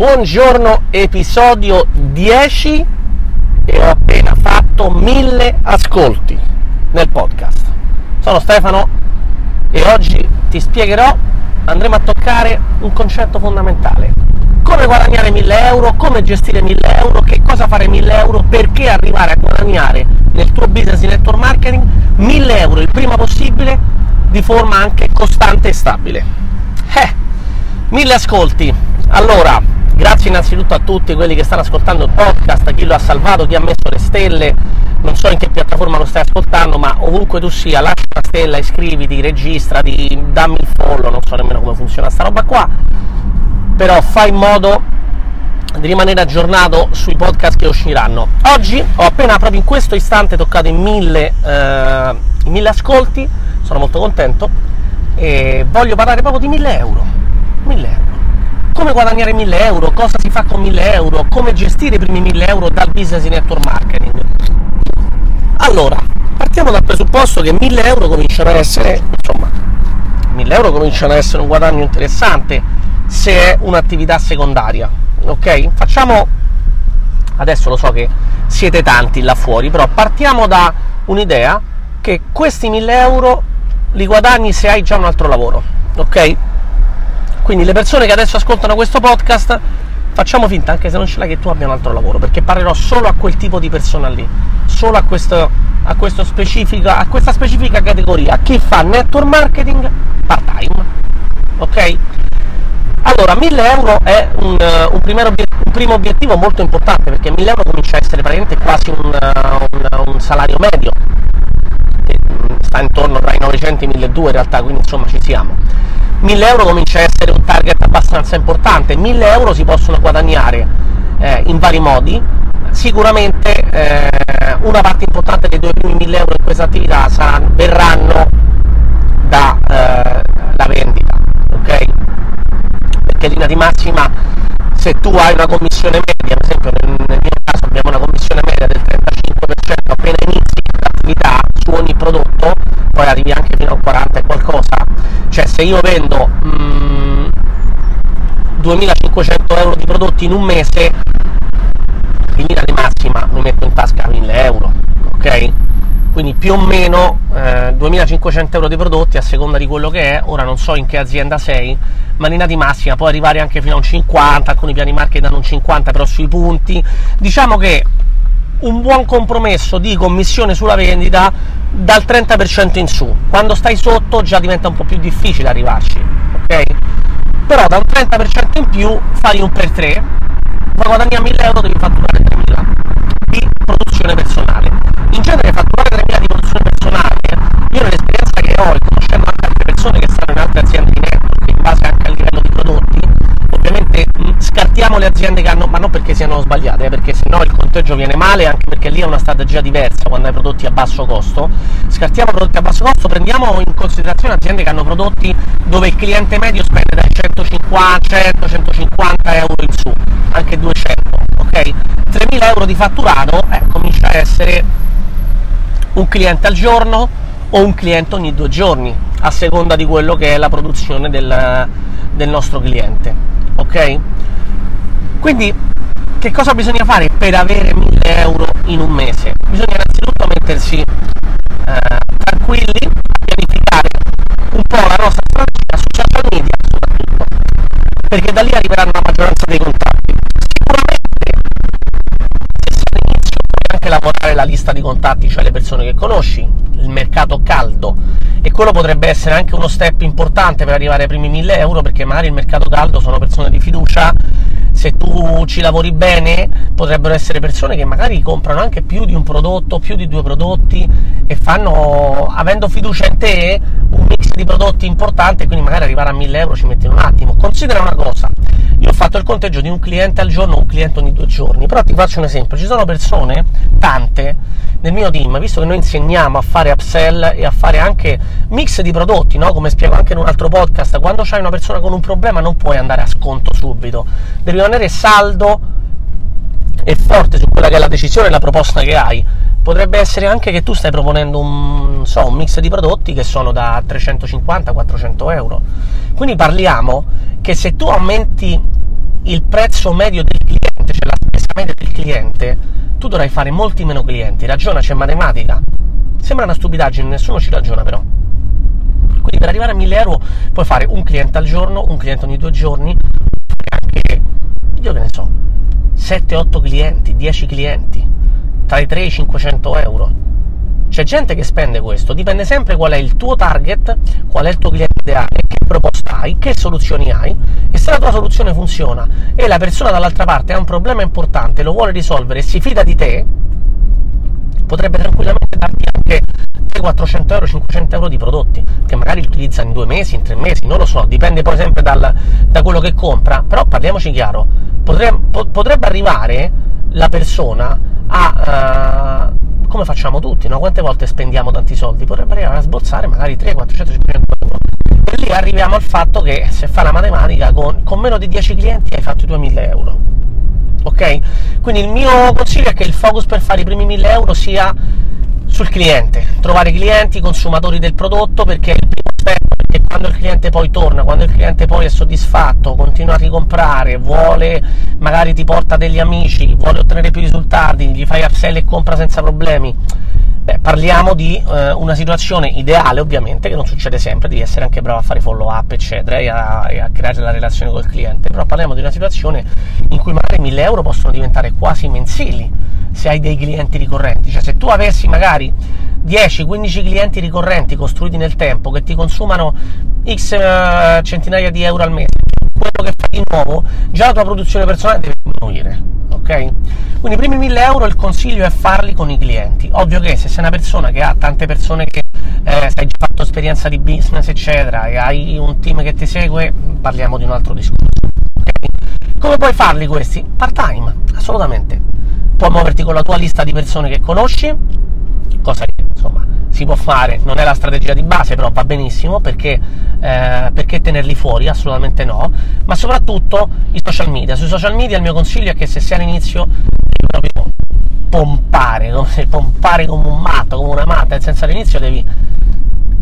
Buongiorno, episodio 10 e ho appena fatto 1000 ascolti nel podcast. Sono Stefano e oggi ti spiegherò, andremo a toccare un concetto fondamentale. Come guadagnare 1000 euro, come gestire 1000 euro, che cosa fare 1000 euro, perché arrivare a guadagnare nel tuo business di network marketing 1000 euro il prima possibile di forma anche costante e stabile. Eh, 1000 ascolti. Allora, Grazie innanzitutto a tutti quelli che stanno ascoltando il podcast, a chi lo ha salvato, chi ha messo le stelle, non so in che piattaforma lo stai ascoltando, ma ovunque tu sia, lascia la stella, iscriviti, registrati, dammi il follow, non so nemmeno come funziona sta roba qua, però fai in modo di rimanere aggiornato sui podcast che usciranno. Oggi ho appena proprio in questo istante toccato i mille, eh, mille ascolti, sono molto contento. E voglio parlare proprio di 1000 euro. 1000 euro come guadagnare 1000 euro, cosa si fa con 1000 euro, come gestire i primi 1000 euro dal business network marketing. Allora, partiamo dal presupposto che 1000 euro cominciano a essere, insomma, 1000 euro cominciano ad essere un guadagno interessante se è un'attività secondaria, ok? Facciamo, adesso lo so che siete tanti là fuori, però partiamo da un'idea che questi 1000 euro li guadagni se hai già un altro lavoro, ok? Quindi le persone che adesso ascoltano questo podcast, facciamo finta, anche se non ce l'hai, che tu abbia un altro lavoro, perché parlerò solo a quel tipo di persona lì, solo a, questo, a, questo a questa specifica categoria, chi fa network marketing part time. Ok? Allora, 1000 euro è un, un, un, primo obiettivo molto importante perché 1000 euro comincia a essere praticamente quasi un, un salario medio, che sta intorno tra i 900 e i 1200 in realtà, quindi insomma ci siamo 1000 euro comincia a essere un target abbastanza importante, 1000 euro si possono guadagnare eh, in vari modi, sicuramente eh, una parte importante dei due primi 1000 euro in questa attività saranno, verranno dalla eh, vendita, ok? Perché linea di massima se tu hai una commissione media, ad esempio nel, nel mio caso abbiamo una commissione media del 35% appena inizi l'attività su ogni prodotto, poi arrivi anche fino al 40 e qualcosa, cioè se io vendo mm, 2500 euro di prodotti in un mese in linea di massima mi metto in tasca 1000 euro ok? Quindi più o meno eh, 2500 euro di prodotti a seconda di quello che è ora non so in che azienda sei ma in linea di massima può arrivare anche fino a un 50 alcuni piani market danno un 50 però sui punti. Diciamo che un buon compromesso di commissione sulla vendita dal 30% in su. Quando stai sotto già diventa un po' più difficile arrivarci, ok? Però da un 30% in più fai un per 3, ma guadagni a 1000 euro devi fatturare 3000 di produzione personale. In genere fatturare 3000 di produzione personale, io nell'esperienza che ho e conoscendo anche altre persone che stanno in altre aziende di network, in base anche al livello di prodotti, ovviamente scartiamo le aziende che hanno, ma non perché siano sbagliate, eh, perché sennò il conteggio viene male, anche perché lì è una strategia diversa quando hai prodotti a basso costo. Scartiamo prodotti a basso costo, prendiamo in considerazione aziende che hanno prodotti dove il cliente medio spende dai 150, 100, 150 euro in su, anche 200, ok? 3.000 euro di fatturato, eh, comincia a essere un cliente al giorno o un cliente ogni due giorni, a seconda di quello che è la produzione del, del nostro cliente, ok? Quindi che cosa bisogna fare per avere 1000 euro in un mese? Bisogna innanzitutto mettersi eh, tranquilli, pianificare un po' la nostra strategia su social media soprattutto, perché da lì arriveranno la maggioranza dei contatti. Sicuramente se sei all'inizio puoi anche lavorare la lista di contatti, cioè le persone che conosci, il mercato caldo e quello potrebbe essere anche uno step importante per arrivare ai primi 1000 euro perché magari il mercato caldo sono persone di fiducia se tu ci lavori bene potrebbero essere persone che magari comprano anche più di un prodotto, più di due prodotti e fanno, avendo fiducia in te, un mix di prodotti importante, quindi magari arrivare a 1000 euro ci metti un attimo. Considera una cosa, io ho fatto il conteggio di un cliente al giorno, un cliente ogni due giorni, però ti faccio un esempio, ci sono persone, tante, nel mio team, visto che noi insegniamo a fare upsell e a fare anche mix di prodotti, no? come spiego anche in un altro podcast, quando c'hai una persona con un problema non puoi andare a sconto subito, devi rimanere saldo e forte su quella che è la decisione e la proposta che hai. Potrebbe essere anche che tu stai proponendo un, so, un mix di prodotti che sono da 350-400 euro. Quindi parliamo che se tu aumenti il prezzo medio del cliente, cioè la spesa media del cliente, tu dovrai fare molti meno clienti. Ragiona, c'è matematica. Sembra una stupidaggine, nessuno ci ragiona però. Quindi per arrivare a 1000 euro puoi fare un cliente al giorno, un cliente ogni due giorni, anche, io che ne so, 7-8 clienti, 10 clienti, tra i 3 e i 500 euro. C'è gente che spende questo, dipende sempre qual è il tuo target, qual è il tuo cliente ideale, che proposta hai, che soluzioni hai e se la tua soluzione funziona e la persona dall'altra parte ha un problema importante, lo vuole risolvere e si fida di te, potrebbe tranquillamente darti anche 400 euro, 500 euro di prodotti che magari li utilizza in due mesi, in tre mesi, non lo so, dipende poi sempre dal, da quello che compra, però parliamoci chiaro, potrebbe, potrebbe arrivare la persona a... Uh, come facciamo tutti, no? Quante volte spendiamo tanti soldi? Potrebbe arrivare a sborsare magari 3, 400, 500 euro. E lì arriviamo al fatto che se fa la matematica con, con meno di 10 clienti hai fatto i 2000 euro. Ok? Quindi il mio consiglio è che il focus per fare i primi 1000 euro sia sul cliente, trovare clienti, consumatori del prodotto perché è il primo aspetto, perché quando il cliente poi torna, quando il cliente poi è soddisfatto, continua a ricomprare, vuole, magari ti porta degli amici, vuole ottenere più risultati, gli fai upsell e compra senza problemi. Beh, parliamo di eh, una situazione ideale, ovviamente, che non succede sempre, devi essere anche bravo a fare follow up, eccetera, e a, e a creare la relazione col cliente, però parliamo di una situazione in cui magari 1000 euro possono diventare quasi mensili se hai dei clienti ricorrenti, cioè se tu avessi magari 10-15 clienti ricorrenti costruiti nel tempo che ti consumano x uh, centinaia di euro al mese, quello che fai di nuovo, già la tua produzione personale deve diminuire. Ok? Quindi i primi 1000 euro il consiglio è farli con i clienti. Ovvio che se sei una persona che ha tante persone che eh, hai già fatto esperienza di business, eccetera, e hai un team che ti segue, parliamo di un altro discorso. Okay? Come puoi farli questi? Part time, assolutamente puoi muoverti con la tua lista di persone che conosci, cosa che insomma si può fare, non è la strategia di base, però va benissimo perché, eh, perché tenerli fuori? Assolutamente no, ma soprattutto i social media. Sui social media il mio consiglio è che se sei all'inizio devi proprio pompare, come, pompare come un matto, come una matta, nel senso all'inizio devi,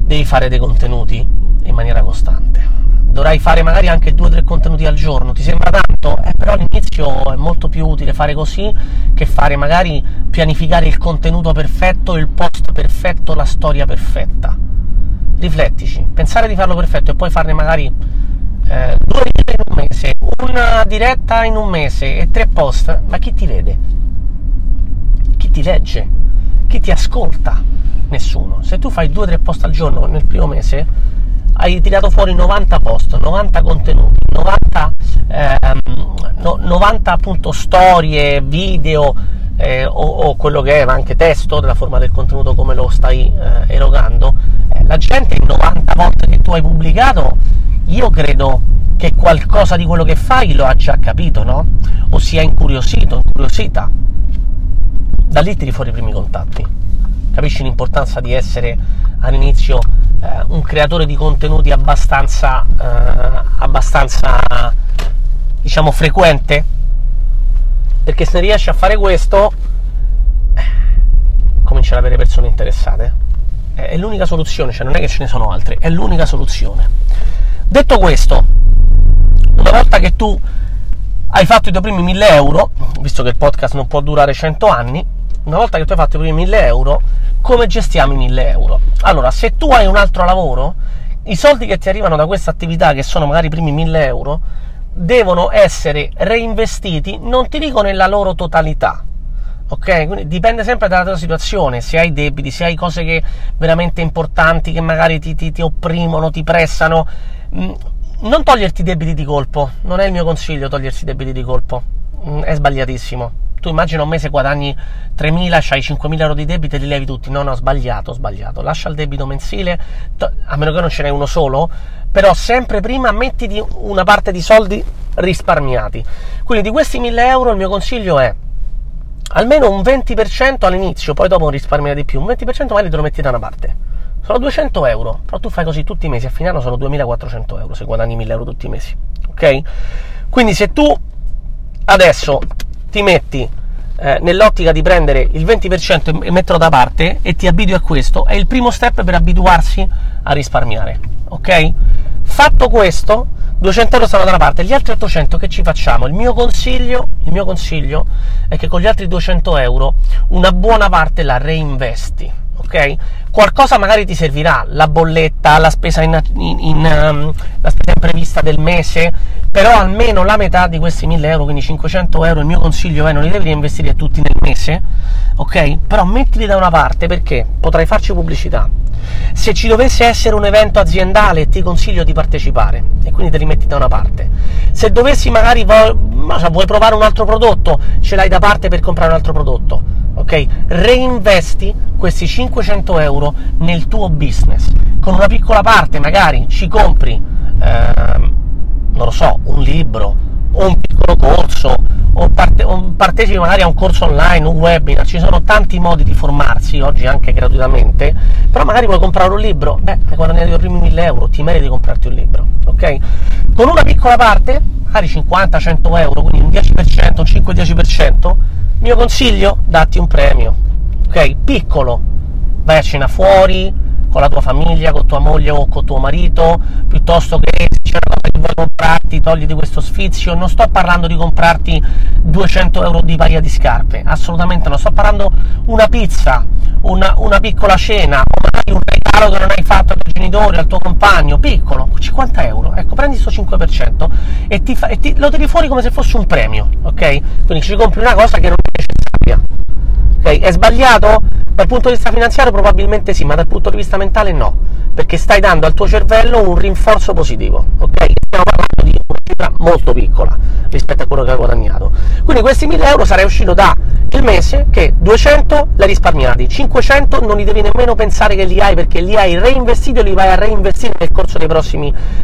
devi fare dei contenuti in maniera costante dovrai fare magari anche due o tre contenuti al giorno, ti sembra tanto? Eh, però all'inizio è molto più utile fare così che fare magari pianificare il contenuto perfetto, il post perfetto, la storia perfetta. Riflettici, pensare di farlo perfetto e poi farne magari eh, due video in un mese, una diretta in un mese e tre post, ma chi ti vede? Chi ti legge? Chi ti ascolta? Nessuno. Se tu fai due o tre post al giorno nel primo mese, hai tirato fuori 90 post, 90 contenuti, 90, ehm, no, 90 appunto storie, video eh, o, o, quello che è, ma anche testo della forma del contenuto come lo stai eh, erogando. Eh, la gente in 90 volte che tu hai pubblicato, io credo che qualcosa di quello che fai lo ha già capito, no? O sia incuriosito, incuriosita. Da lì tiri fuori i primi contatti. Capisci l'importanza di essere all'inizio eh, un creatore di contenuti abbastanza, eh, abbastanza diciamo frequente perché se riesci a fare questo eh, cominci ad avere persone interessate è l'unica soluzione, cioè non è che ce ne sono altre, è l'unica soluzione. Detto questo, una volta che tu hai fatto i tuoi primi 1000 euro, visto che il podcast non può durare 100 anni, una volta che tu hai fatto i primi 1000 euro, come gestiamo i 1000 euro? Allora, se tu hai un altro lavoro, i soldi che ti arrivano da questa attività, che sono magari i primi 1000 euro, devono essere reinvestiti, non ti dico nella loro totalità, ok? Quindi dipende sempre dalla tua situazione, se hai debiti, se hai cose che veramente importanti che magari ti, ti, ti opprimono, ti pressano. Mm, non toglierti i debiti di colpo, non è il mio consiglio togliersi i debiti di colpo, mm, è sbagliatissimo tu immagina un mese guadagni 3.000, c'hai 5.000 euro di debito e li levi tutti. No, no, sbagliato, sbagliato. Lascia il debito mensile, a meno che non ce n'è uno solo, però sempre prima mettiti una parte di soldi risparmiati. Quindi di questi 1.000 euro il mio consiglio è almeno un 20% all'inizio, poi dopo risparmia di più, un 20% magari te lo metti da una parte. Sono 200 euro, però tu fai così tutti i mesi, a fine anno sono 2.400 euro se guadagni 1.000 euro tutti i mesi. Ok? Quindi se tu adesso ti metti eh, nell'ottica di prendere il 20% e metterlo da parte e ti abitui a questo, è il primo step per abituarsi a risparmiare. Ok? Fatto questo, 200 euro stanno da una parte, gli altri 800 che ci facciamo? Il mio consiglio, il mio consiglio è che con gli altri 200 euro una buona parte la reinvesti ok? Qualcosa magari ti servirà, la bolletta, la spesa, in, in, in, um, la spesa imprevista del mese, però almeno la metà di questi 1000 euro, quindi 500 euro, il mio consiglio è non li devi reinvestire tutti nel mese, ok? Però mettili da una parte perché potrai farci pubblicità. Se ci dovesse essere un evento aziendale, ti consiglio di partecipare e quindi te li metti da una parte. Se dovessi magari vuoi provare un altro prodotto, ce l'hai da parte per comprare un altro prodotto ok? Reinvesti questi 500 euro nel tuo business. Con una piccola parte magari ci compri, ehm, non lo so, un libro o un piccolo corso o, parte, o partecipi magari a un corso online, un webinar, ci sono tanti modi di formarsi oggi anche gratuitamente, però magari vuoi comprare un libro, beh, hai guadagnato i primi 1000 euro, ti meriti di comprarti un libro, ok? Con una piccola parte, magari 50-100 euro, quindi un 10%, un 5-10%, mio consiglio, datti un premio, ok? Piccolo, vai a cena fuori, con la tua famiglia, con tua moglie o con tuo marito, piuttosto che se c'è una cosa che vuoi comprarti, togliti questo sfizio. Non sto parlando di comprarti 200 euro di paia di scarpe, assolutamente no. Sto parlando una pizza, una, una piccola cena, o un regalo che non hai fatto ai tuoi genitori, al tuo compagno, piccolo, 50 euro. Ecco, prendi questo 5% e, ti fa, e ti, lo tiri fuori come se fosse un premio, ok? Quindi ci compri una cosa che non Ok? È sbagliato? Dal punto di vista finanziario probabilmente sì, ma dal punto di vista mentale no, perché stai dando al tuo cervello un rinforzo positivo, ok? Stiamo parlando di una cifra molto piccola rispetto a quello che hai guadagnato. Quindi questi 1000 euro sarai uscito da il mese che 200 li hai risparmiati, 500 non li devi nemmeno pensare che li hai perché li hai reinvestiti o li vai a reinvestire nel corso delle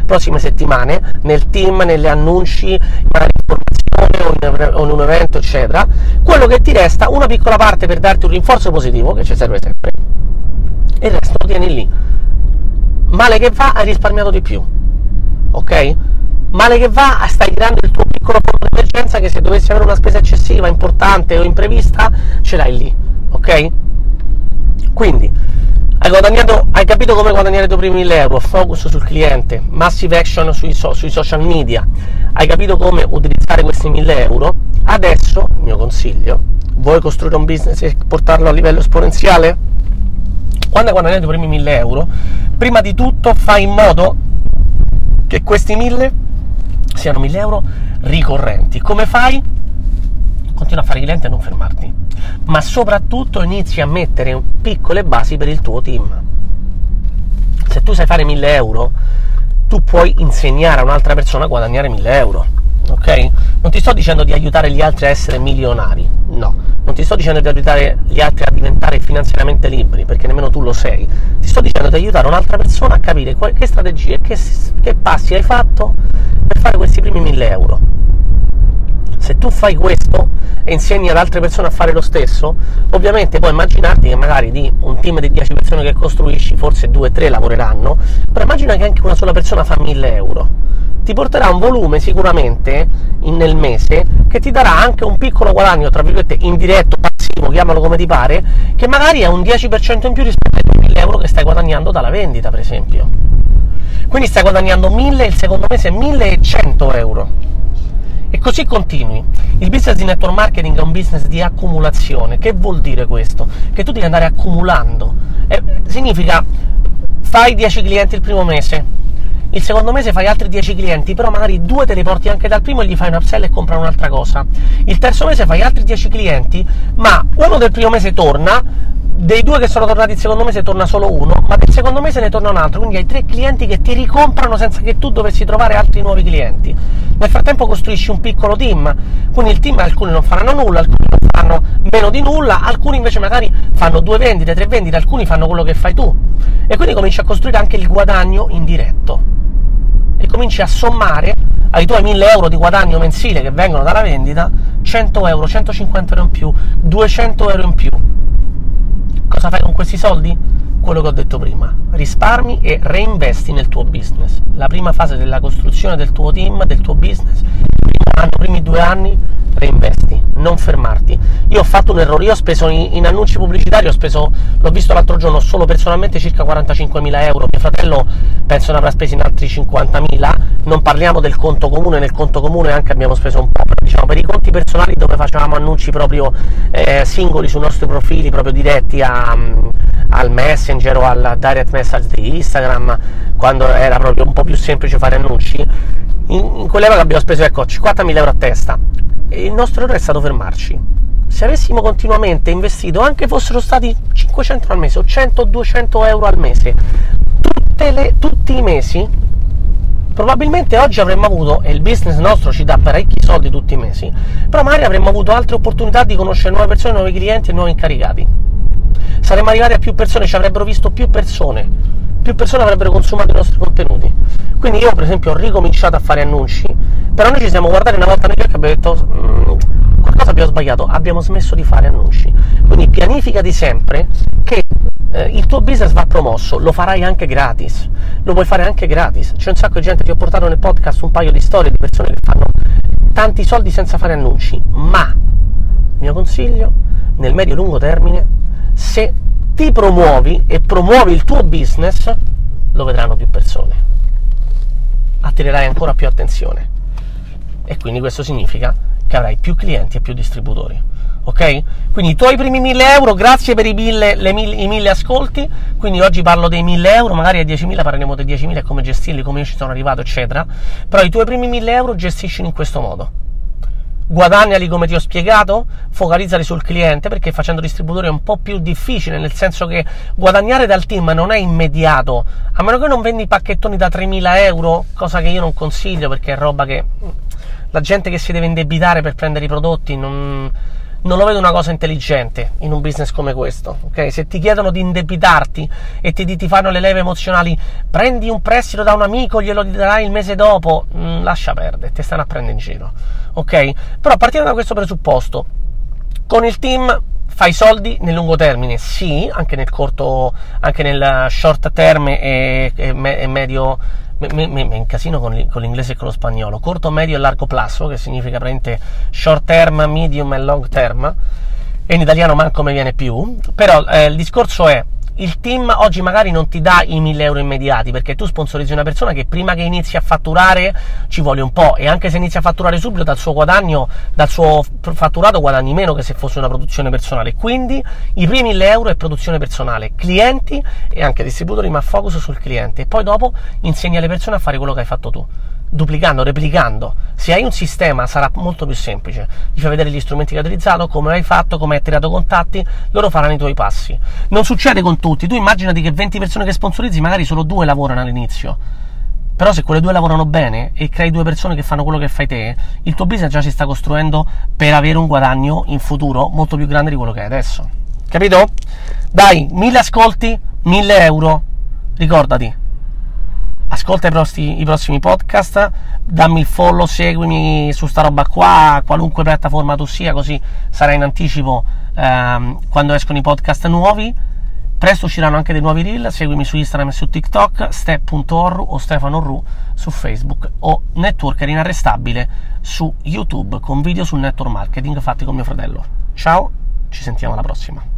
prossime settimane, nel team, nelle annunci, magari o in un evento, eccetera, quello che ti resta, una piccola parte per darti un rinforzo positivo, che ci serve sempre, e il resto lo tieni lì. Male che va, hai risparmiato di più. Ok? Male che va, stai creando il tuo piccolo fondo di emergenza che se dovessi avere una spesa eccessiva, importante o imprevista, ce l'hai lì. Ok? Quindi, hai, hai capito come guadagnare i tuoi primi 1000 euro, focus sul cliente, massive action sui, so, sui social media, hai capito come utilizzare questi 1000 euro, adesso, il mio consiglio, vuoi costruire un business e portarlo a livello esponenziale? Quando hai guadagnato i primi 1000 euro, prima di tutto fai in modo che questi 1000 siano 1000 euro ricorrenti. Come fai? Continua a fare clienti e non fermarti ma soprattutto inizi a mettere piccole basi per il tuo team. Se tu sai fare 1000 euro, tu puoi insegnare a un'altra persona a guadagnare 1000 euro. Ok? Non ti sto dicendo di aiutare gli altri a essere milionari, no. Non ti sto dicendo di aiutare gli altri a diventare finanziariamente liberi, perché nemmeno tu lo sei. Ti sto dicendo di aiutare un'altra persona a capire che strategie, che, che passi hai fatto per fare questi primi 1000 euro se tu fai questo e insegni ad altre persone a fare lo stesso, ovviamente puoi immaginarti che magari di un team di 10 persone che costruisci, forse 2-3 lavoreranno, però immagina che anche una sola persona fa 1000 euro. Ti porterà un volume sicuramente in, nel mese che ti darà anche un piccolo guadagno, tra virgolette, indiretto, passivo, chiamalo come ti pare, che magari è un 10% in più rispetto ai 1000 euro che stai guadagnando dalla vendita, per esempio. Quindi stai guadagnando 1000 e il secondo mese 1100 euro e così continui. Il business di network marketing è un business di accumulazione. Che vuol dire questo? Che tu devi andare accumulando. Eh, significa fai 10 clienti il primo mese, il secondo mese fai altri 10 clienti, però magari due te li porti anche dal primo e gli fai un upsell e comprano un'altra cosa. Il terzo mese fai altri 10 clienti, ma uno del primo mese torna, dei due che sono tornati il secondo mese torna solo uno, ma del secondo mese ne torna un altro, quindi hai tre clienti che ti ricomprano senza che tu dovessi trovare altri nuovi clienti. Nel frattempo costruisci un piccolo team, quindi il team alcuni non faranno nulla, alcuni non fanno meno di nulla, alcuni invece magari fanno due vendite, tre vendite, alcuni fanno quello che fai tu. E quindi cominci a costruire anche il guadagno indiretto. E cominci a sommare ai tuoi 1000 euro di guadagno mensile che vengono dalla vendita 100 euro, 150 euro in più, 200 euro in più Cosa fai con questi soldi? Quello che ho detto prima, risparmi e reinvesti nel tuo business. La prima fase della costruzione del tuo team, del tuo business, anno, primi due anni, reinvesti, non fermarti. Io ho fatto un errore, io ho speso in, in annunci pubblicitari, ho speso, l'ho visto l'altro giorno, solo personalmente circa 45.000 euro, mio fratello penso ne avrà spesi in altri 50.000, non parliamo del conto comune, nel conto comune anche abbiamo speso un po', diciamo per i conti personali dove facevamo annunci proprio eh, singoli sui nostri profili, proprio diretti a, al messenger o al direct message di Instagram, quando era proprio un po' più semplice fare annunci, in, in quell'epoca abbiamo speso ecco 50.000 euro a testa il nostro errore è stato fermarci. Se avessimo continuamente investito, anche fossero stati 500 al mese o 100 o 200 euro al mese, le, tutti i mesi, probabilmente oggi avremmo avuto, e il business nostro ci dà parecchi soldi tutti i mesi, però magari avremmo avuto altre opportunità di conoscere nuove persone, nuovi clienti e nuovi incaricati. Saremmo arrivati a più persone, ci avrebbero visto più persone, più persone avrebbero consumato i nostri contenuti. Quindi io per esempio ho ricominciato a fare annunci, però noi ci siamo guardati una volta negli occhi e abbiamo detto mm, qualcosa abbiamo sbagliato, abbiamo smesso di fare annunci. Quindi pianificati sempre che eh, il tuo business va promosso, lo farai anche gratis, lo puoi fare anche gratis. C'è un sacco di gente che ho portato nel podcast un paio di storie di persone che fanno tanti soldi senza fare annunci, ma mio consiglio nel medio e lungo termine, se ti promuovi e promuovi il tuo business, lo vedranno più persone. Attirerai ancora più attenzione. E quindi questo significa che avrai più clienti e più distributori. Ok? Quindi i tuoi primi 1000 euro, grazie per i 1000, mille, i 1000 ascolti. Quindi oggi parlo dei 1000 euro, magari a 10.000 parleremo dei 10.000 e come gestirli, come io ci sono arrivato, eccetera. Però i tuoi primi 1000 euro gestiscili in questo modo guadagnali come ti ho spiegato, focalizzali sul cliente perché facendo distributori è un po' più difficile, nel senso che guadagnare dal team non è immediato, a meno che non vendi pacchettoni da 3.000 euro, cosa che io non consiglio perché è roba che la gente che si deve indebitare per prendere i prodotti non, non lo vedo una cosa intelligente in un business come questo. Okay? Se ti chiedono di indebitarti e ti, ti, fanno le leve emozionali, prendi un prestito da un amico, glielo darai il mese dopo, mh, mm, lascia perdere, ti stanno a prendere in giro. Ok? Però partiamo da questo presupposto. Con il team fai soldi nel lungo termine, sì, anche nel corto, anche nel short term e, e, e medio mi, mi, mi incasino con, l'inglese e con lo spagnolo, corto, medio e largo plazo, che significa praticamente short term, medium e long term, e in italiano manco me viene più, però eh, il discorso è il team oggi magari non ti dà i 1000 euro immediati perché tu sponsorizzi una persona che prima che inizi a fatturare ci vuole un po' e anche se inizi a fatturare subito dal suo guadagno, dal suo fatturato guadagni meno che se fosse una produzione personale. Quindi i primi 1000 euro è produzione personale, clienti e anche distributori, ma focus sul cliente e poi dopo insegni alle persone a fare quello che hai fatto tu duplicando, replicando. Se hai un sistema sarà molto più semplice. Gli fai vedere gli strumenti che hai utilizzato, come hai fatto, come hai tirato contatti, loro faranno i tuoi passi. Non succede con tutti. Tu immaginati che 20 persone che sponsorizzi, magari solo due lavorano all'inizio. Però se quelle due lavorano bene e crei due persone che fanno quello che fai te, il tuo business già si sta costruendo per avere un guadagno in futuro molto più grande di quello che hai adesso. Capito? Dai, mille ascolti, mille euro. Ricordati, ascolta i prossimi, i prossimi, podcast, dammi il follow, seguimi su sta roba qua, qualunque piattaforma tu sia, così sarai in anticipo ehm, quando escono i podcast nuovi. Presto usciranno anche dei nuovi reel, seguimi su Instagram e su TikTok, step.orru o Stefano Ru su Facebook o Networker Inarrestabile su YouTube con video sul network marketing fatti con mio fratello. Ciao, ci sentiamo alla prossima.